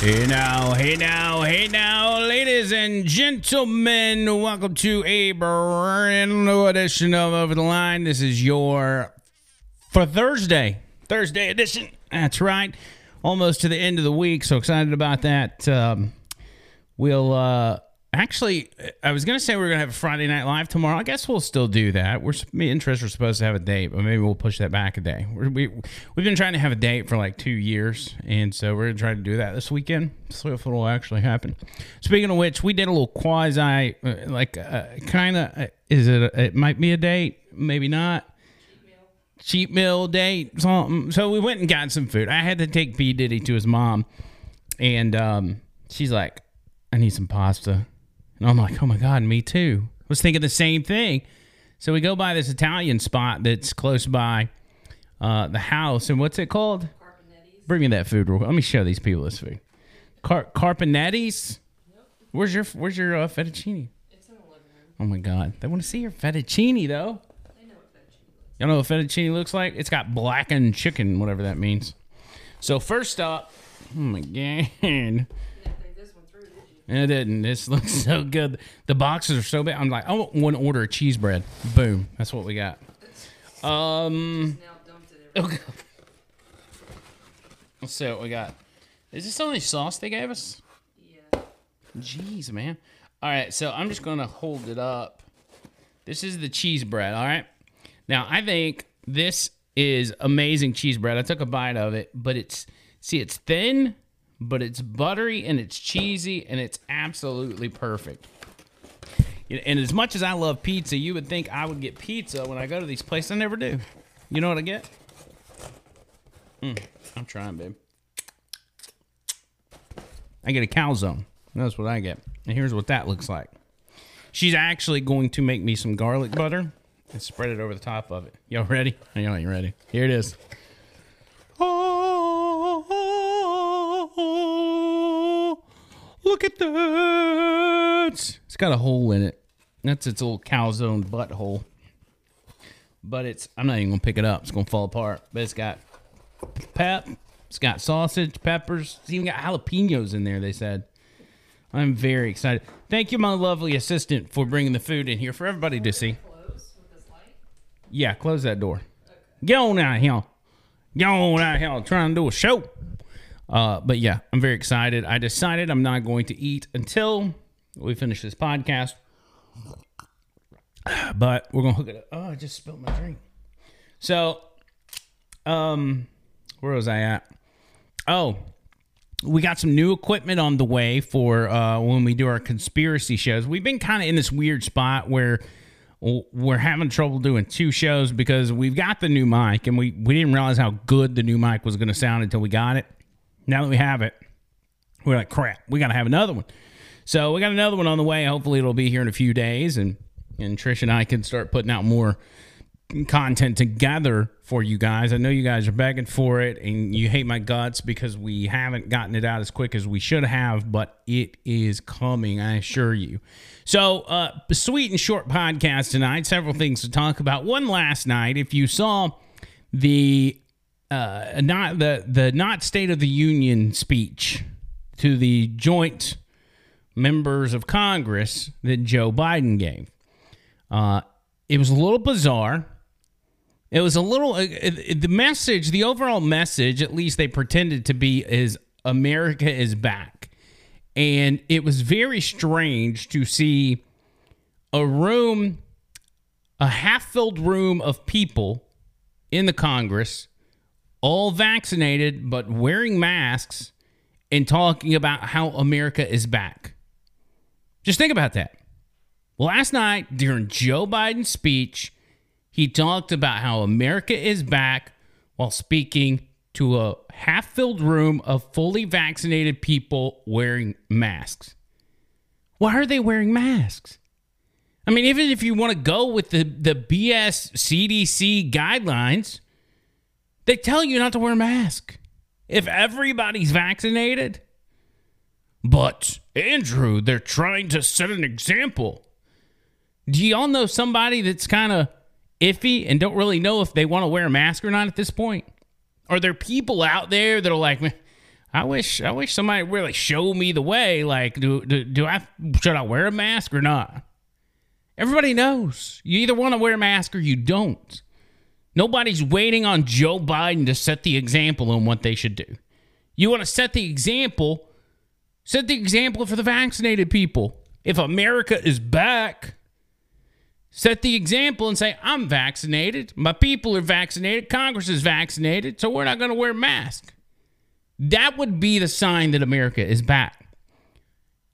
Hey now, hey now, hey now, ladies and gentlemen, welcome to a brand new edition of Over the Line. This is your for Thursday, Thursday edition. That's right, almost to the end of the week. So excited about that. Um, we'll uh, actually, I was gonna say we are gonna have a Friday Night Live tomorrow. I guess we'll still do that. We're me and Trish are supposed to have a date, but maybe we'll push that back a day. We're, we we've been trying to have a date for like two years, and so we're gonna try to do that this weekend. See if it'll actually happen. Speaking of which, we did a little quasi, uh, like uh, kind of. Uh, is it? A, it might be a date, maybe not cheap meal date, something. So we went and got some food. I had to take P Diddy to his mom, and um, she's like, "I need some pasta," and I'm like, "Oh my god, me too." I was thinking the same thing. So we go by this Italian spot that's close by uh, the house, and what's it called? Bring me that food real quick. Let me show these people this food. Car- Carpenetti's. Where's your Where's your uh, fettuccine? It's in the living room. Oh my god, they want to see your fettuccine though. They know what fettuccine looks Y'all know what fettuccine looks like? It's got blackened chicken, whatever that means. So first up, oh my god, like. You didn't think this one through, did you? It didn't. This looks so good. The boxes are so big. I'm like, I want to order a cheese bread. Boom, that's what we got. Um, Now dumped it everywhere. okay. Let's see what we got. Is this the only sauce they gave us? Yeah. Jeez, man. All right, so I'm just gonna hold it up. This is the cheese bread. All right. Now I think this is amazing cheese bread. I took a bite of it, but it's see, it's thin, but it's buttery and it's cheesy and it's absolutely perfect. And as much as I love pizza, you would think I would get pizza when I go to these places. I never do. You know what I get? Mm, I'm trying, babe. I get a calzone. That's what I get. And here's what that looks like. She's actually going to make me some garlic butter and spread it over the top of it. Y'all ready? Y'all ain't ready. Here it is. Oh, look at that. It's got a hole in it. That's its little calzone butthole. But it's, I'm not even going to pick it up. It's going to fall apart. But it's got pep. It's got sausage, peppers. It's even got jalapenos in there, they said. I'm very excited. Thank you, my lovely assistant, for bringing the food in here for everybody to see. Yeah, close that door. Get on out here. Get on out here. Trying to do a show. Uh, but yeah, I'm very excited. I decided I'm not going to eat until we finish this podcast. But we're gonna hook it up. Oh, I just spilled my drink. So, um, where was I at? Oh, we got some new equipment on the way for uh, when we do our conspiracy shows. We've been kind of in this weird spot where we're having trouble doing two shows because we've got the new mic and we, we didn't realize how good the new mic was going to sound until we got it. Now that we have it, we're like, crap, we got to have another one. So we got another one on the way. Hopefully it'll be here in a few days and, and Trish and I can start putting out more content together for you guys. I know you guys are begging for it and you hate my guts because we haven't gotten it out as quick as we should have, but it is coming, I assure you. So, uh, sweet and short podcast tonight. Several things to talk about. One last night, if you saw the uh, not the the not State of the Union speech to the joint members of Congress that Joe Biden gave, uh, it was a little bizarre. It was a little uh, the message, the overall message, at least they pretended to be, is America is back. And it was very strange to see a room, a half filled room of people in the Congress, all vaccinated but wearing masks and talking about how America is back. Just think about that. Last night, during Joe Biden's speech, he talked about how America is back while speaking to a half filled room of fully vaccinated people wearing masks. Why are they wearing masks? I mean, even if you want to go with the, the BS CDC guidelines, they tell you not to wear a mask. If everybody's vaccinated, but Andrew, they're trying to set an example. Do y'all know somebody that's kind of iffy and don't really know if they want to wear a mask or not at this point? Are there people out there that are like, "Man, I wish I wish somebody really show me the way. Like, do do, do I should I wear a mask or not? Everybody knows. You either want to wear a mask or you don't. Nobody's waiting on Joe Biden to set the example on what they should do. You want to set the example, set the example for the vaccinated people. If America is back, set the example and say, I'm vaccinated. My people are vaccinated. Congress is vaccinated. So we're not going to wear masks. That would be the sign that America is back.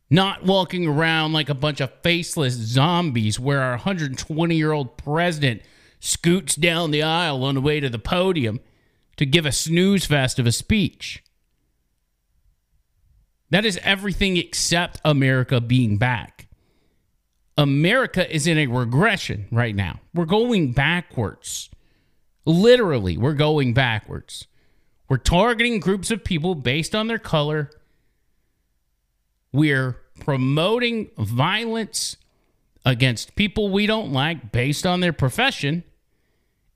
Not walking around like a bunch of faceless zombies where our 120 year old president scoots down the aisle on the way to the podium to give a snooze fest of a speech. That is everything except America being back. America is in a regression right now. We're going backwards. Literally, we're going backwards. We're targeting groups of people based on their color. We're promoting violence against people we don't like based on their profession.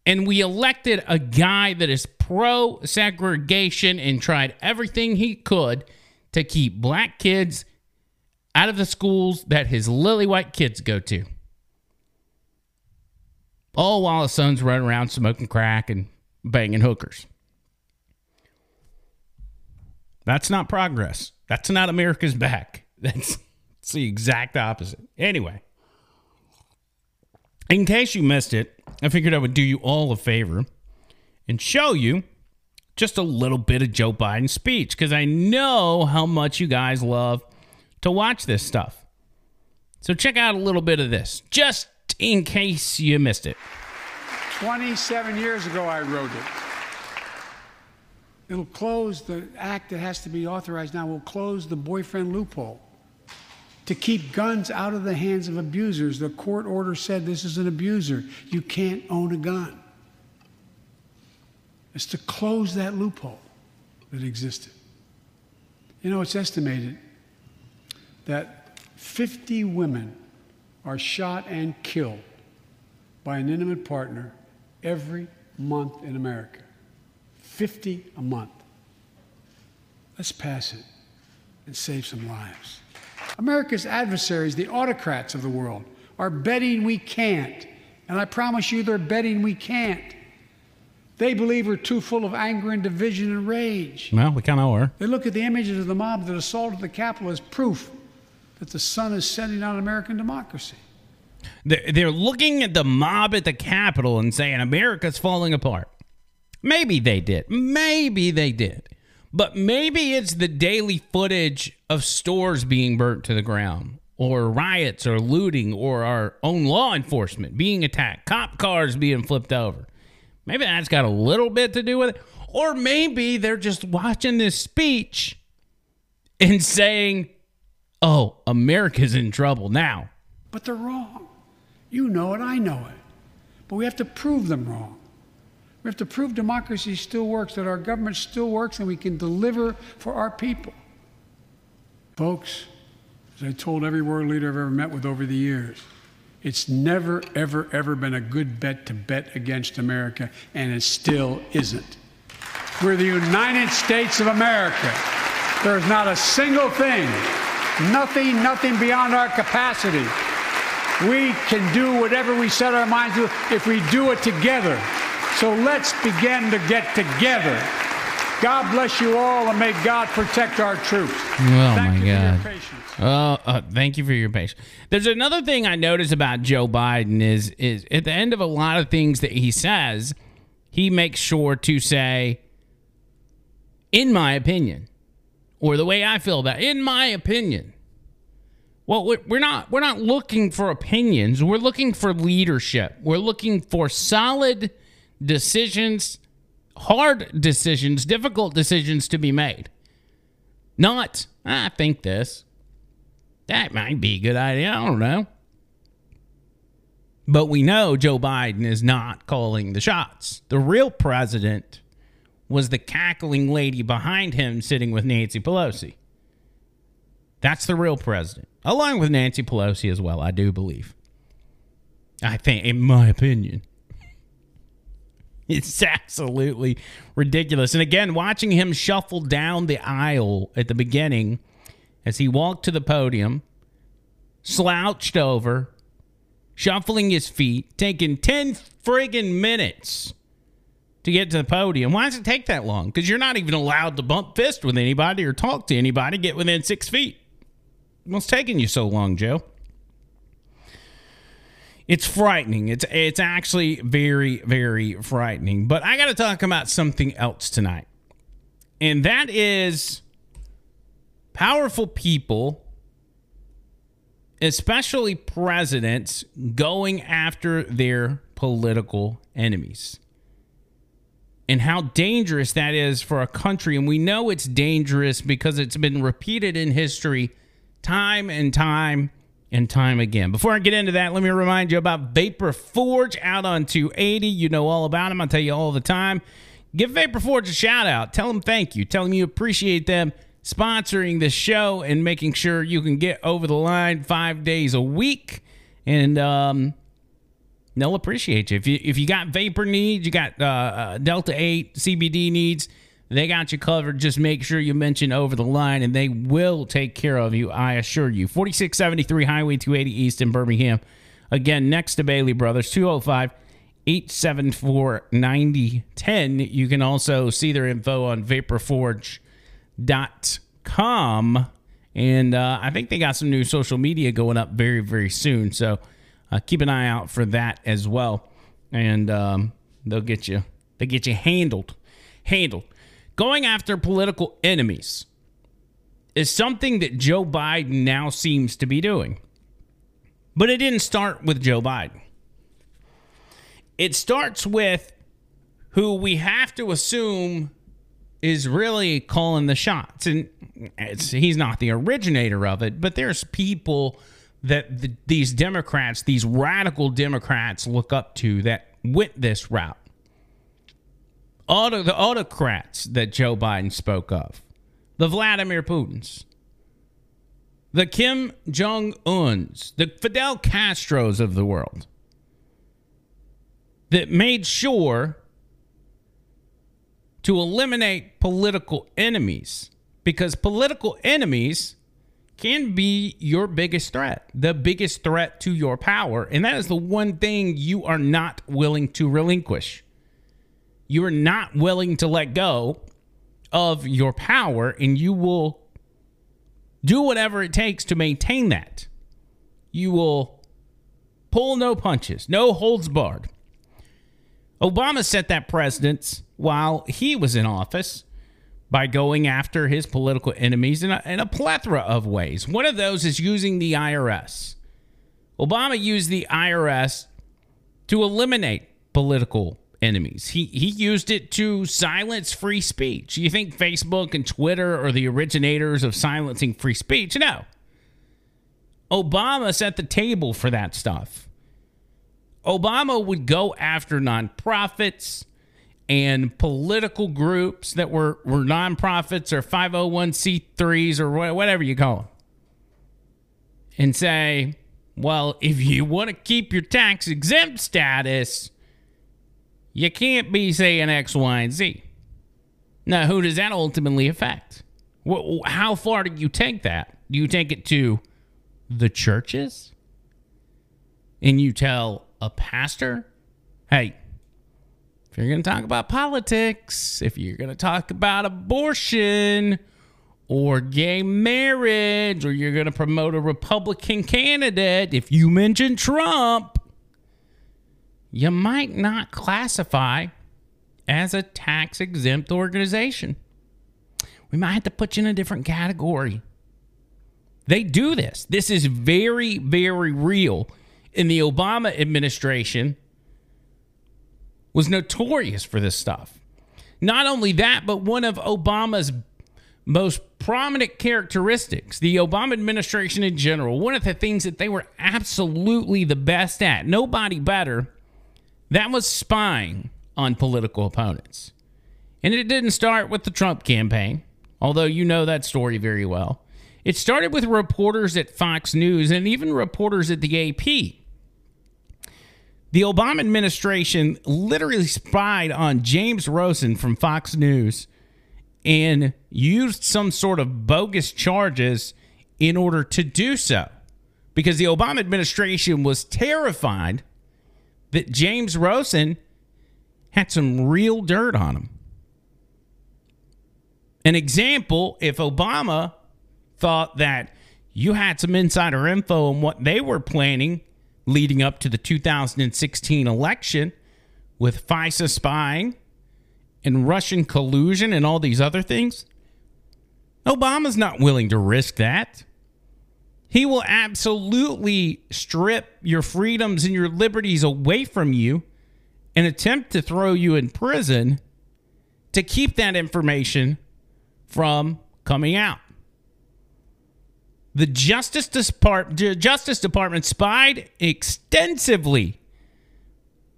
And we elected a guy that is pro segregation and tried everything he could to keep black kids out of the schools that his lily white kids go to. All while his sons run around smoking crack and banging hookers. That's not progress. That's not America's back. That's, that's the exact opposite. Anyway, in case you missed it, I figured I would do you all a favor and show you just a little bit of Joe Biden's speech because I know how much you guys love to watch this stuff. So check out a little bit of this, just in case you missed it. 27 years ago, I wrote it. It'll close the act that has to be authorized now, will close the boyfriend loophole to keep guns out of the hands of abusers. The court order said this is an abuser. You can't own a gun. It's to close that loophole that existed. You know, it's estimated that 50 women are shot and killed by an intimate partner every month in America. 50 a month. Let's pass it and save some lives. America's adversaries, the autocrats of the world, are betting we can't. And I promise you, they're betting we can't. They believe we're too full of anger and division and rage. Well, we kind of are. They look at the images of the mob that assaulted the Capitol as proof that the sun is setting on American democracy. They're they're looking at the mob at the Capitol and saying America's falling apart. Maybe they did. Maybe they did. But maybe it's the daily footage of stores being burnt to the ground, or riots, or looting, or our own law enforcement being attacked, cop cars being flipped over. Maybe that's got a little bit to do with it. Or maybe they're just watching this speech and saying, oh, America's in trouble now. But they're wrong. You know it, I know it. But we have to prove them wrong. We have to prove democracy still works, that our government still works, and we can deliver for our people. Folks, as I told every world leader I've ever met with over the years, it's never, ever, ever been a good bet to bet against America, and it still isn't. We're the United States of America. There's not a single thing, nothing, nothing beyond our capacity. We can do whatever we set our minds to if we do it together. So let's begin to get together. God bless you all and may God protect our troops. Oh, Thank my you for your God. patience. Oh, uh, thank you for your patience. There's another thing I notice about Joe Biden is is at the end of a lot of things that he says, he makes sure to say, "In my opinion," or the way I feel about, it, "In my opinion." Well, we're we're not we're not looking for opinions. We're looking for leadership. We're looking for solid decisions, hard decisions, difficult decisions to be made. Not, I think this. That might be a good idea. I don't know. But we know Joe Biden is not calling the shots. The real president was the cackling lady behind him sitting with Nancy Pelosi. That's the real president, along with Nancy Pelosi as well, I do believe. I think, in my opinion. It's absolutely ridiculous. And again, watching him shuffle down the aisle at the beginning as he walked to the podium, slouched over, shuffling his feet, taking 10 friggin' minutes to get to the podium. Why does it take that long? Because you're not even allowed to bump fist with anybody or talk to anybody, get within six feet. What's taking you so long, Joe? It's frightening. It's it's actually very very frightening. But I got to talk about something else tonight. And that is powerful people especially presidents going after their political enemies. And how dangerous that is for a country. And we know it's dangerous because it's been repeated in history time and time and time again. Before I get into that, let me remind you about Vapor Forge out on 280. You know all about them. I tell you all the time. Give Vapor Forge a shout out. Tell them thank you. Tell them you appreciate them sponsoring the show and making sure you can get over the line five days a week. And um, they'll appreciate you. If you if you got vapor needs, you got uh, uh, Delta 8 CBD needs, they got you covered. Just make sure you mention over the line and they will take care of you, I assure you. 4673 Highway 280 East in Birmingham. Again, next to Bailey Brothers, 205 874 9010. You can also see their info on vaporforge.com. And uh, I think they got some new social media going up very, very soon. So uh, keep an eye out for that as well. And um, they'll get you, they get you handled. Handled. Going after political enemies is something that Joe Biden now seems to be doing. But it didn't start with Joe Biden. It starts with who we have to assume is really calling the shots. And he's not the originator of it, but there's people that the, these Democrats, these radical Democrats, look up to that went this route. Auto, the autocrats that Joe Biden spoke of, the Vladimir Putins, the Kim Jong Uns, the Fidel Castros of the world that made sure to eliminate political enemies because political enemies can be your biggest threat, the biggest threat to your power. And that is the one thing you are not willing to relinquish. You are not willing to let go of your power, and you will do whatever it takes to maintain that. You will pull no punches, no holds barred. Obama set that precedence while he was in office by going after his political enemies in a, in a, plethora of ways. One of those is using the IRS. Obama used the IRS to eliminate political enemies. He he used it to silence free speech. You think Facebook and Twitter are the originators of silencing free speech? No. Obama set the table for that stuff. Obama would go after nonprofits and political groups that were, were nonprofits or 501c3s or whatever you call them and say, well, if you want to keep your tax exempt status, you can't be saying X, Y, and Z. Now, who does that ultimately affect? How far do you take that? Do you take it to the churches? And you tell a pastor, hey, if you're going to talk about politics, if you're going to talk about abortion or gay marriage, or you're going to promote a Republican candidate, if you mention Trump, you might not classify as a tax exempt organization. We might have to put you in a different category. They do this. This is very, very real. In the Obama administration, was notorious for this stuff. Not only that, but one of Obama's most prominent characteristics, the Obama administration in general, one of the things that they were absolutely the best at, nobody better, that was spying on political opponents. And it didn't start with the Trump campaign, although you know that story very well. It started with reporters at Fox News and even reporters at the AP The Obama administration literally spied on James Rosen from Fox News and used some sort of bogus charges in order to do so. Because the Obama administration was terrified that James Rosen had some real dirt on him. An example if Obama thought that you had some insider info on what they were planning leading up to the 2016 election with FISA spying and Russian collusion and all these other things, Obama's not willing to risk that. He will absolutely strip your freedoms and your liberties away from you and attempt to throw you in prison to keep that information from coming out. The Justice, Depart- Justice Department spied extensively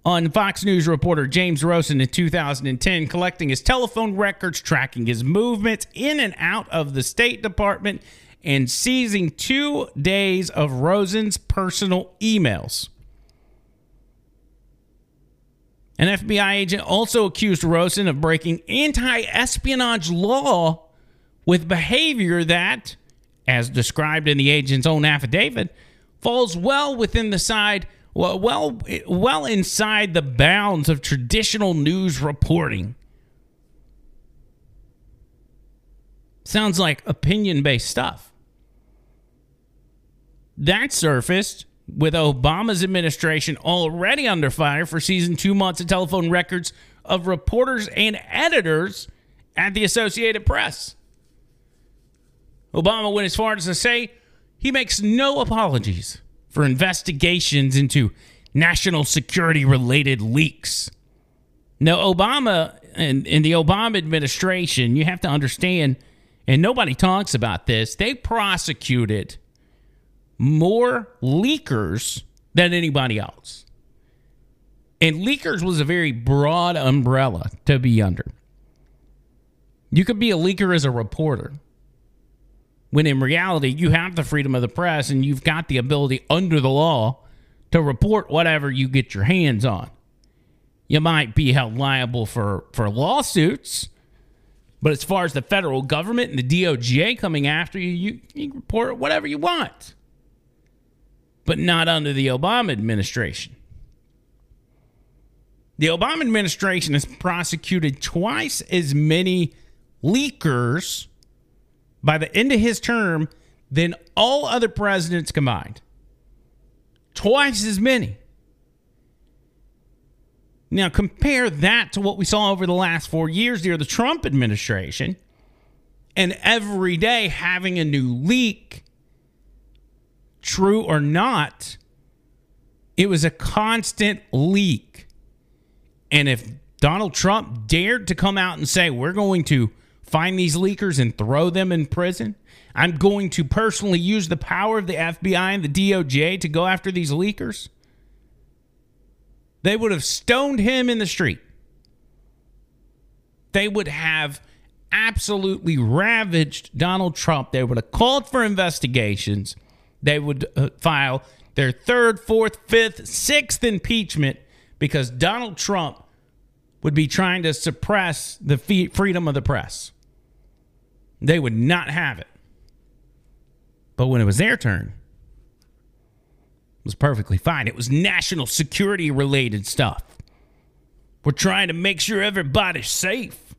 on Fox News reporter James Rosen in 2010, collecting his telephone records, tracking his movements in and out of the State Department, and seizing two days of Rosen's personal emails. An FBI agent also accused Rosen of breaking anti espionage law with behavior that, as described in the agent's own affidavit, falls well within the side well, well, well inside the bounds of traditional news reporting. Sounds like opinion based stuff. That surfaced with Obama's administration already under fire for seizing two months of telephone records of reporters and editors at the Associated Press. Obama went as far as to say he makes no apologies for investigations into national security related leaks. Now, Obama and, and the Obama administration, you have to understand, and nobody talks about this, they prosecuted more leakers than anybody else. And leakers was a very broad umbrella to be under. You could be a leaker as a reporter when in reality you have the freedom of the press and you've got the ability under the law to report whatever you get your hands on. You might be held liable for, for lawsuits, but as far as the federal government and the DOJ coming after you, you, you report whatever you want. But not under the Obama administration. The Obama administration has prosecuted twice as many leakers by the end of his term than all other presidents combined. Twice as many. Now, compare that to what we saw over the last four years during the Trump administration, and every day having a new leak, true or not, it was a constant leak. And if Donald Trump dared to come out and say, we're going to find these leakers and throw them in prison. I'm going to personally use the power of the FBI and the DOJ to go after these leakers. They would have stoned him in the street. They would have absolutely ravaged Donald Trump. They would have called for investigations. They would uh, file their third, fourth, fifth, sixth impeachment because Donald Trump would be trying to suppress the freedom of the press. They would not have it. But when it was their turn, it was perfectly fine. It was national security related stuff. We're trying to make sure everybody's safe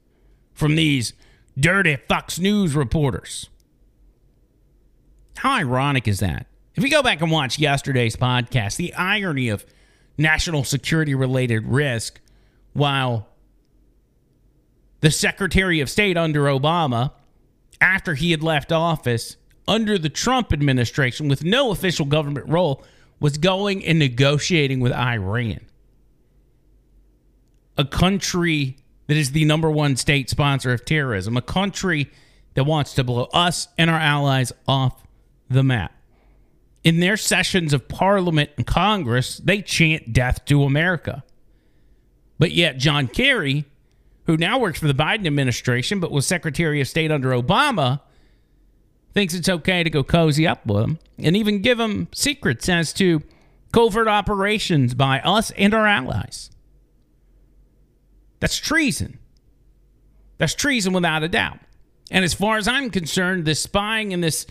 from these dirty Fox News reporters. How ironic is that? If you go back and watch yesterday's podcast, the irony of national security related risk while the Secretary of State under Obama after he had left office under the Trump administration with no official government role was going and negotiating with Iran, a country that is the number one state sponsor of terrorism, a country that wants to blow us and our allies off the map. In their sessions of parliament and Congress, they chant death to America. But yet, John Kerry who now works for the Biden administration but was Secretary of State under Obama, thinks it's okay to go cozy up with them and even give them secrets as to covert operations by us and our allies. That's treason. That's treason without a doubt. And as far as I'm concerned, this spying and this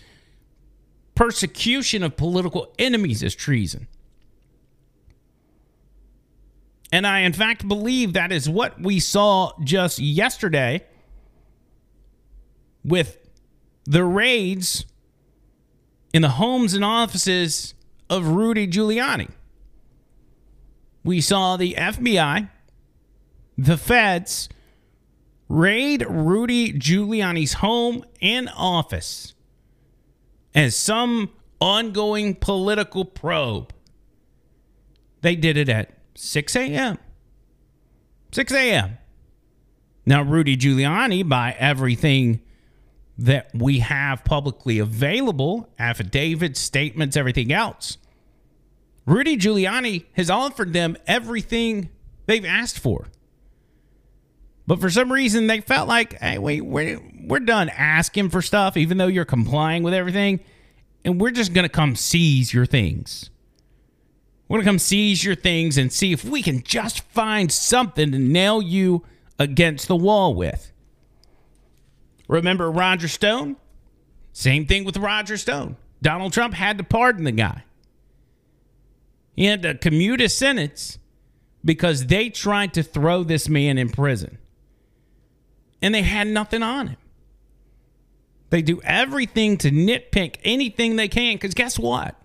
persecution of political enemies is treason. And I, in fact, believe that is what we saw just yesterday with the raids in the homes and offices of Rudy Giuliani. We saw the FBI, the feds, raid Rudy Giuliani's home and office as some ongoing political probe. They did it at 6 a.m. 6 a.m. Now, Rudy Giuliani, by everything that we have publicly available affidavits, statements, everything else Rudy Giuliani has offered them everything they've asked for. But for some reason, they felt like, hey, wait, we're, we're done asking for stuff, even though you're complying with everything. And we're just going to come seize your things. We're going to come seize your things and see if we can just find something to nail you against the wall with. Remember Roger Stone? Same thing with Roger Stone. Donald Trump had to pardon the guy. He had to commute his sentence because they tried to throw this man in prison. And they had nothing on him. They do everything to nitpick anything they can because guess what?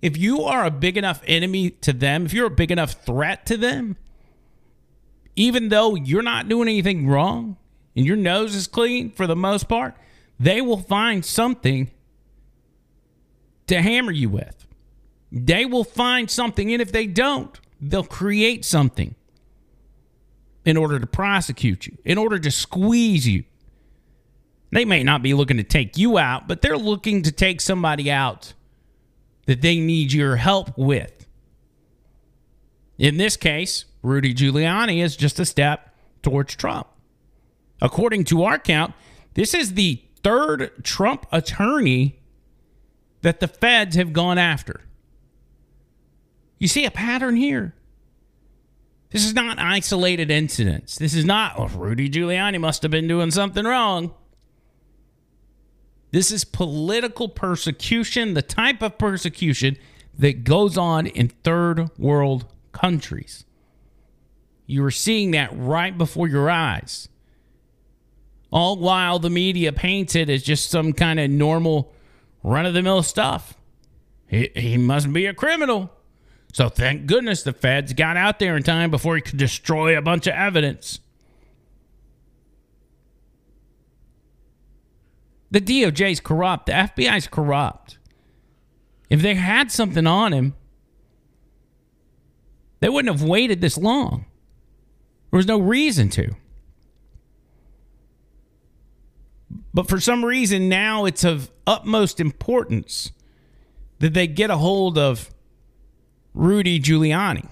If you are a big enough enemy to them, if you're a big enough threat to them, even though you're not doing anything wrong and your nose is clean for the most part, they will find something to hammer you with. They will find something, and if they don't, they'll create something in order to prosecute you, in order to squeeze you. They may not be looking to take you out, but they're looking to take somebody out that they need your help with. In this case, Rudy Giuliani is just a step towards Trump. According to our count, this is the third Trump attorney that the feds have gone after. You see a pattern here. This is not isolated incidents. This is not, oh, Rudy Giuliani must have been doing something wrong. This is political persecution, the type of persecution that goes on in third world countries. You are seeing that right before your eyes. All while the media paints it as just some kind of normal, run of the mill stuff. He, he must be a criminal. So thank goodness the feds got out there in time before he could destroy a bunch of evidence. The DOJ is corrupt. The FBI is corrupt. If they had something on him, they wouldn't have waited this long. There was no reason to. But for some reason, now it's of utmost importance that they get a hold of Rudy Giuliani.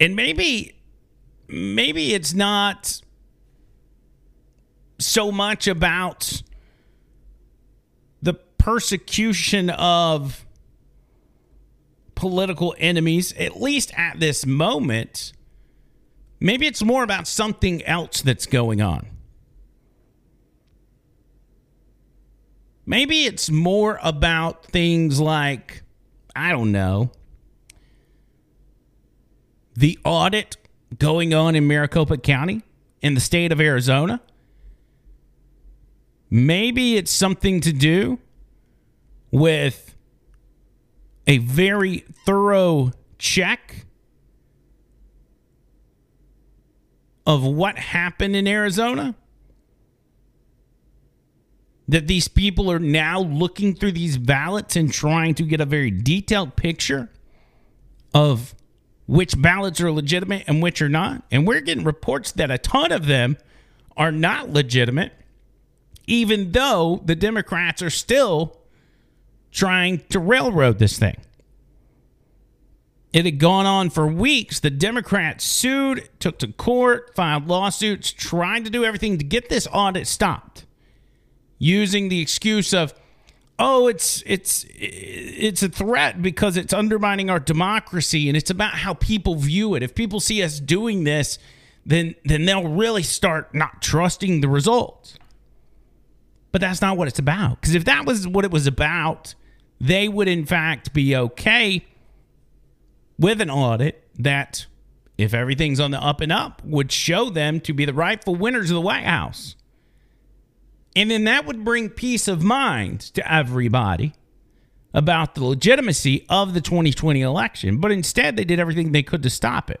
And maybe maybe it's not so much about the persecution of political enemies at least at this moment. Maybe it's more about something else that's going on. Maybe it's more about things like I don't know, the audit going on in Maricopa County in the state of Arizona. Maybe it's something to do with a very thorough check of what happened in Arizona that these people are now looking through these ballots and trying to get a very detailed picture of which ballots are legitimate and which are not. And we're getting reports that a ton of them are not legitimate, even though the Democrats are still trying to railroad this thing. It had gone on for weeks. The Democrats sued, took to court, filed lawsuits, tried to do everything to get this audit stopped using the excuse of, oh, it's it's it's a threat because it's undermining our democracy, and it's about how people view it. If people see us doing this, then then they'll really start not trusting the results. But that's not what it's about. Because if that was what it was about, they would in fact be okay with an audit that, if everything's on the up and up, would show them to be the rightful winners of the White House. And then that would bring peace of mind to everybody about the legitimacy of the 2020 election. But instead, they did everything they could to stop it.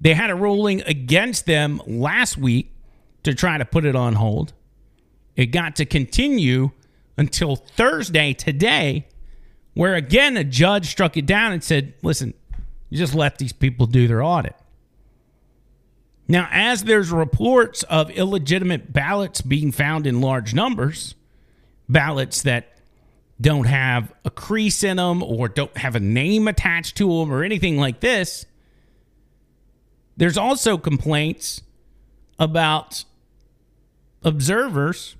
They had a ruling against them last week to try to put it on hold. It got to continue until Thursday, today, where again a judge struck it down and said, listen, you just let these people do their audit. Now, as there's reports of illegitimate ballots being found in large numbers, ballots that don't have a crease in them or don't have a name attached to them or anything like this, there's also complaints about observers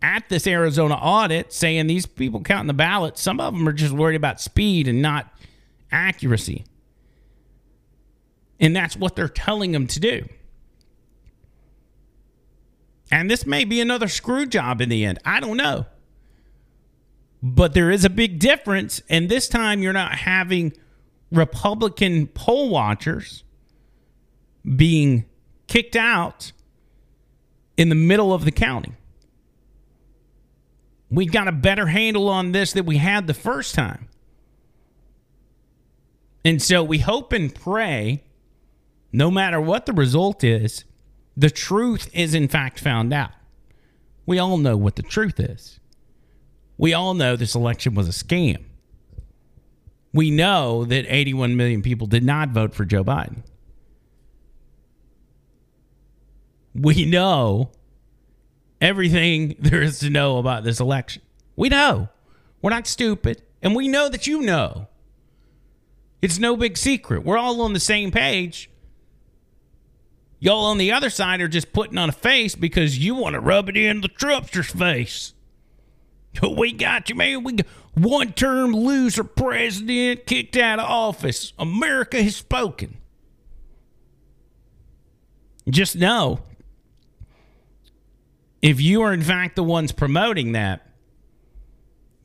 at this Arizona audit saying these people counting the ballots, some of them are just worried about speed and not accuracy. And that's what they're telling them to do. And this may be another screw job in the end. I don't know. But there is a big difference. And this time you're not having Republican poll watchers being kicked out in the middle of the counting. We've got a better handle on this than we had the first time. And so we hope and pray, no matter what the result is, the truth is in fact found out. We all know what the truth is. We all know this election was a scam. We know that 81 million people did not vote for Joe Biden. We know everything there is to know about this election. We know. We're not stupid. And we know that you know. It's no big secret. We're all on the same page. Y'all on the other side are just putting on a face because you want to rub it in the Trumpster's face. We got you, man. We got one term loser president kicked out of office. America has spoken. Just know if you are in fact the ones promoting that,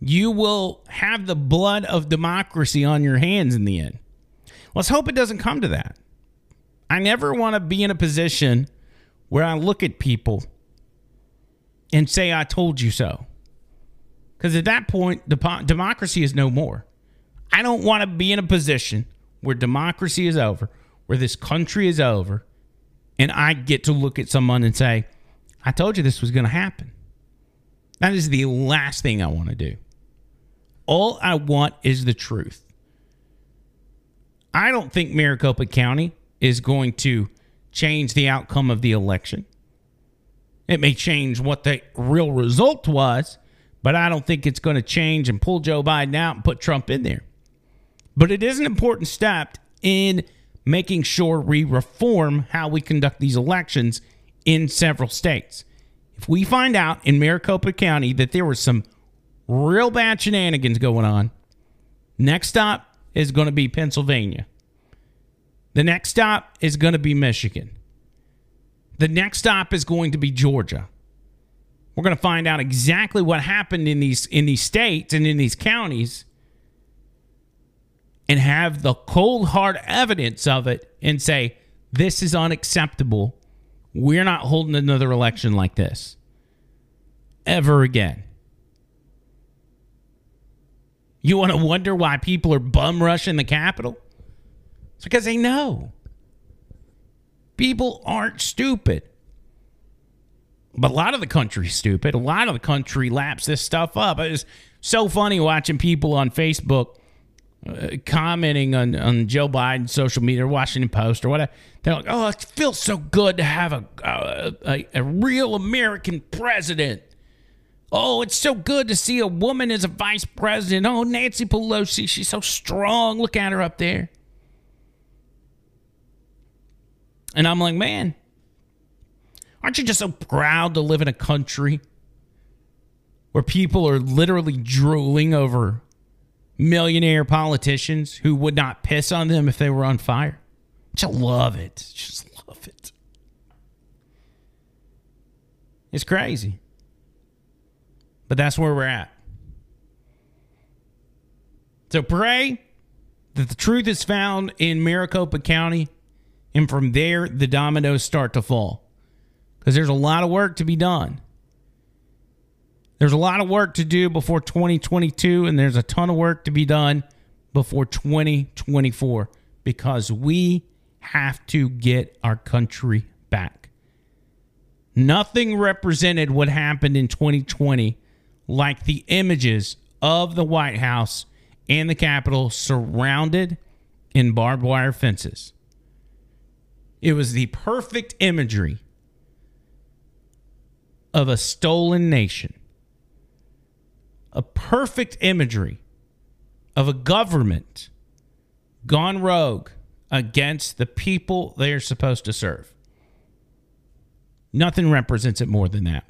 you will have the blood of democracy on your hands in the end. Let's hope it doesn't come to that. I never want to be in a position where I look at people and say, I told you so. Because at that point, democracy is no more. I don't want to be in a position where democracy is over, where this country is over, and I get to look at someone and say, I told you this was going to happen. That is the last thing I want to do. All I want is the truth. I don't think Maricopa County is going to change the outcome of the election. It may change what the real result was, but I don't think it's going to change and pull Joe Biden out and put Trump in there. But it is an important step in making sure we reform how we conduct these elections in several states. If we find out in Maricopa County that there was some real bad shenanigans going on, next stop is going to be Pennsylvania. The next stop is going to be Michigan. The next stop is going to be Georgia. We're going to find out exactly what happened in these in these states and in these counties and have the cold hard evidence of it and say this is unacceptable. We're not holding another election like this ever again. You want to wonder why people are bum rushing the Capitol? It's because they know. People aren't stupid. But a lot of the country's stupid. A lot of the country laps this stuff up. It's so funny watching people on Facebook uh, commenting on, on Joe Biden's social media or Washington Post or whatever. They're like, oh, it feels so good to have a, a, a, a real American president. Oh, it's so good to see a woman as a vice president. Oh, Nancy Pelosi, she's so strong. Look at her up there. And I'm like, man, Aren't you just so proud to live in a country where people are literally drooling over millionaire politicians who would not piss on them if they were on fire? Just love it. Just love it. It's crazy. But that's where we're at. So pray that the truth is found in Maricopa County, and from there, the dominoes start to fall. Because there's a lot of work to be done. There's a lot of work to do before 2022, and there's a ton of work to be done before 2024 because we have to get our country back. Nothing represented what happened in 2020 like the images of the White House and the Capitol surrounded in barbed wire fences. It was the perfect imagery of a stolen nation, a perfect imagery of a government gone rogue against the people they are supposed to serve. Nothing represents it more than that.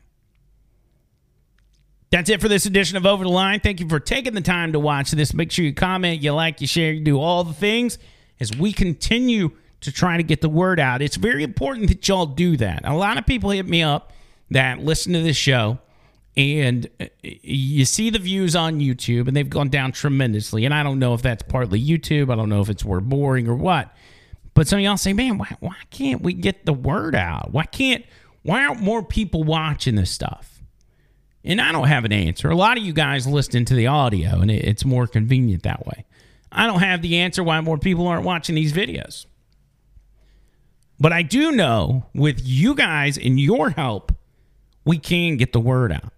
That's it for this edition of Over the Line. Thank you for taking the time to watch this. Make sure you comment, you like, you share, you do all the things as we continue to try to get the word out. It's very important that y'all do that. A lot of people hit me up that listen to this show and uh, you see the views on YouTube and they've gone down tremendously. And I don't know if that's partly YouTube. I don't know if it's we're boring or what. But some of y'all say, man, why, why can't we get the word out? Why can't, why aren't more people watching this stuff? And I don't have an answer. A lot of you guys listen to the audio and it's more convenient that way. I don't have the answer why more people aren't watching these videos. But I do know with you guys and your help, we can get the word out.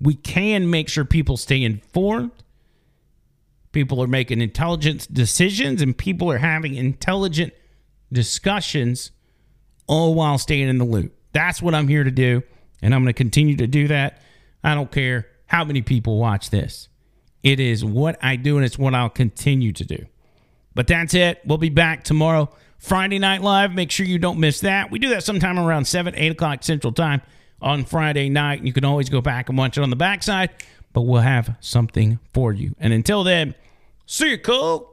We can make sure people stay informed. People are making intelligent decisions and people are having intelligent discussions all while staying in the loop. That's what I'm here to do. And I'm going to continue to do that. I don't care how many people watch this. It is what I do and it's what I'll continue to do. But that's it. We'll be back tomorrow, Friday Night Live. Make sure you don't miss that. We do that sometime around 7, 8 o'clock Central Time on Friday night. You can always go back and watch it on the backside, but we'll have something for you. And until then, see you, cool.